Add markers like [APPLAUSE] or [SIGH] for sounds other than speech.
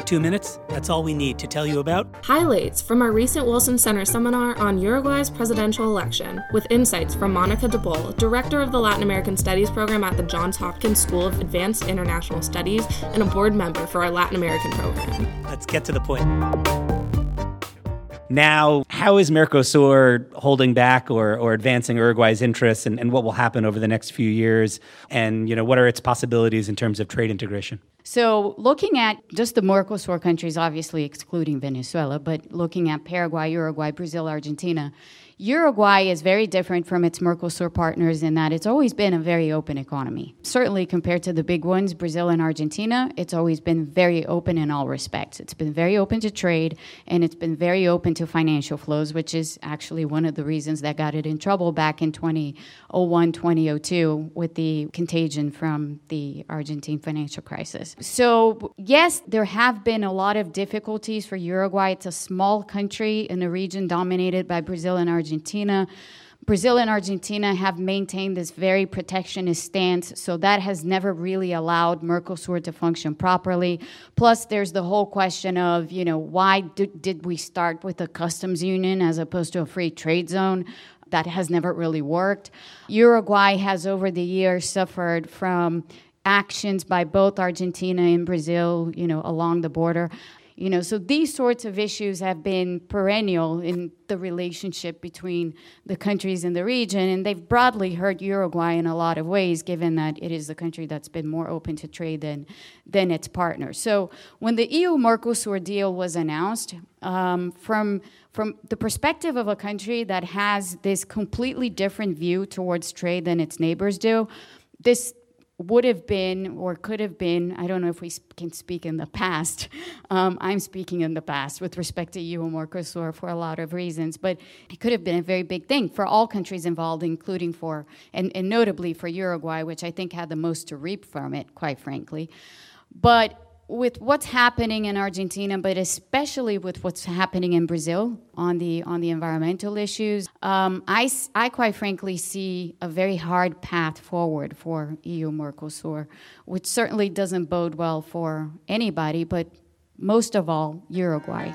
got two minutes? That's all we need to tell you about highlights from our recent Wilson Center seminar on Uruguay's presidential election, with insights from Monica de Bolle, director of the Latin American Studies program at the Johns Hopkins School of Advanced International Studies and a board member for our Latin American program. Let's get to the point. Now, how is Mercosur holding back or, or advancing Uruguay's interests and, and what will happen over the next few years? And, you know, what are its possibilities in terms of trade integration? So, looking at just the Mercosur countries, obviously excluding Venezuela, but looking at Paraguay, Uruguay, Brazil, Argentina, Uruguay is very different from its Mercosur partners in that it's always been a very open economy. Certainly, compared to the big ones, Brazil and Argentina, it's always been very open in all respects. It's been very open to trade and it's been very open to financial flows, which is actually one of the reasons that got it in trouble back in 2001, 2002 with the contagion from the Argentine financial crisis. So, yes, there have been a lot of difficulties for Uruguay. It's a small country in a region dominated by Brazil and Argentina. Argentina. Brazil and Argentina have maintained this very protectionist stance, so that has never really allowed Mercosur to function properly. Plus, there's the whole question of, you know, why did, did we start with a customs union as opposed to a free trade zone? That has never really worked. Uruguay has, over the years, suffered from actions by both Argentina and Brazil, you know, along the border. You know, so these sorts of issues have been perennial in the relationship between the countries in the region, and they've broadly hurt Uruguay in a lot of ways, given that it is the country that's been more open to trade than, than its partners. So when the EU Mercosur deal was announced, um, from from the perspective of a country that has this completely different view towards trade than its neighbors do, this would have been or could have been, I don't know if we can speak in the past. [LAUGHS] Um, I'm speaking in the past with respect to EU and Mercosur for a lot of reasons, but it could have been a very big thing for all countries involved, including for, and, and notably for Uruguay, which I think had the most to reap from it, quite frankly. But with what's happening in Argentina, but especially with what's happening in Brazil on the on the environmental issues, um, I, I quite frankly see a very hard path forward for EU Mercosur, which certainly doesn't bode well for anybody, but most of all Uruguay.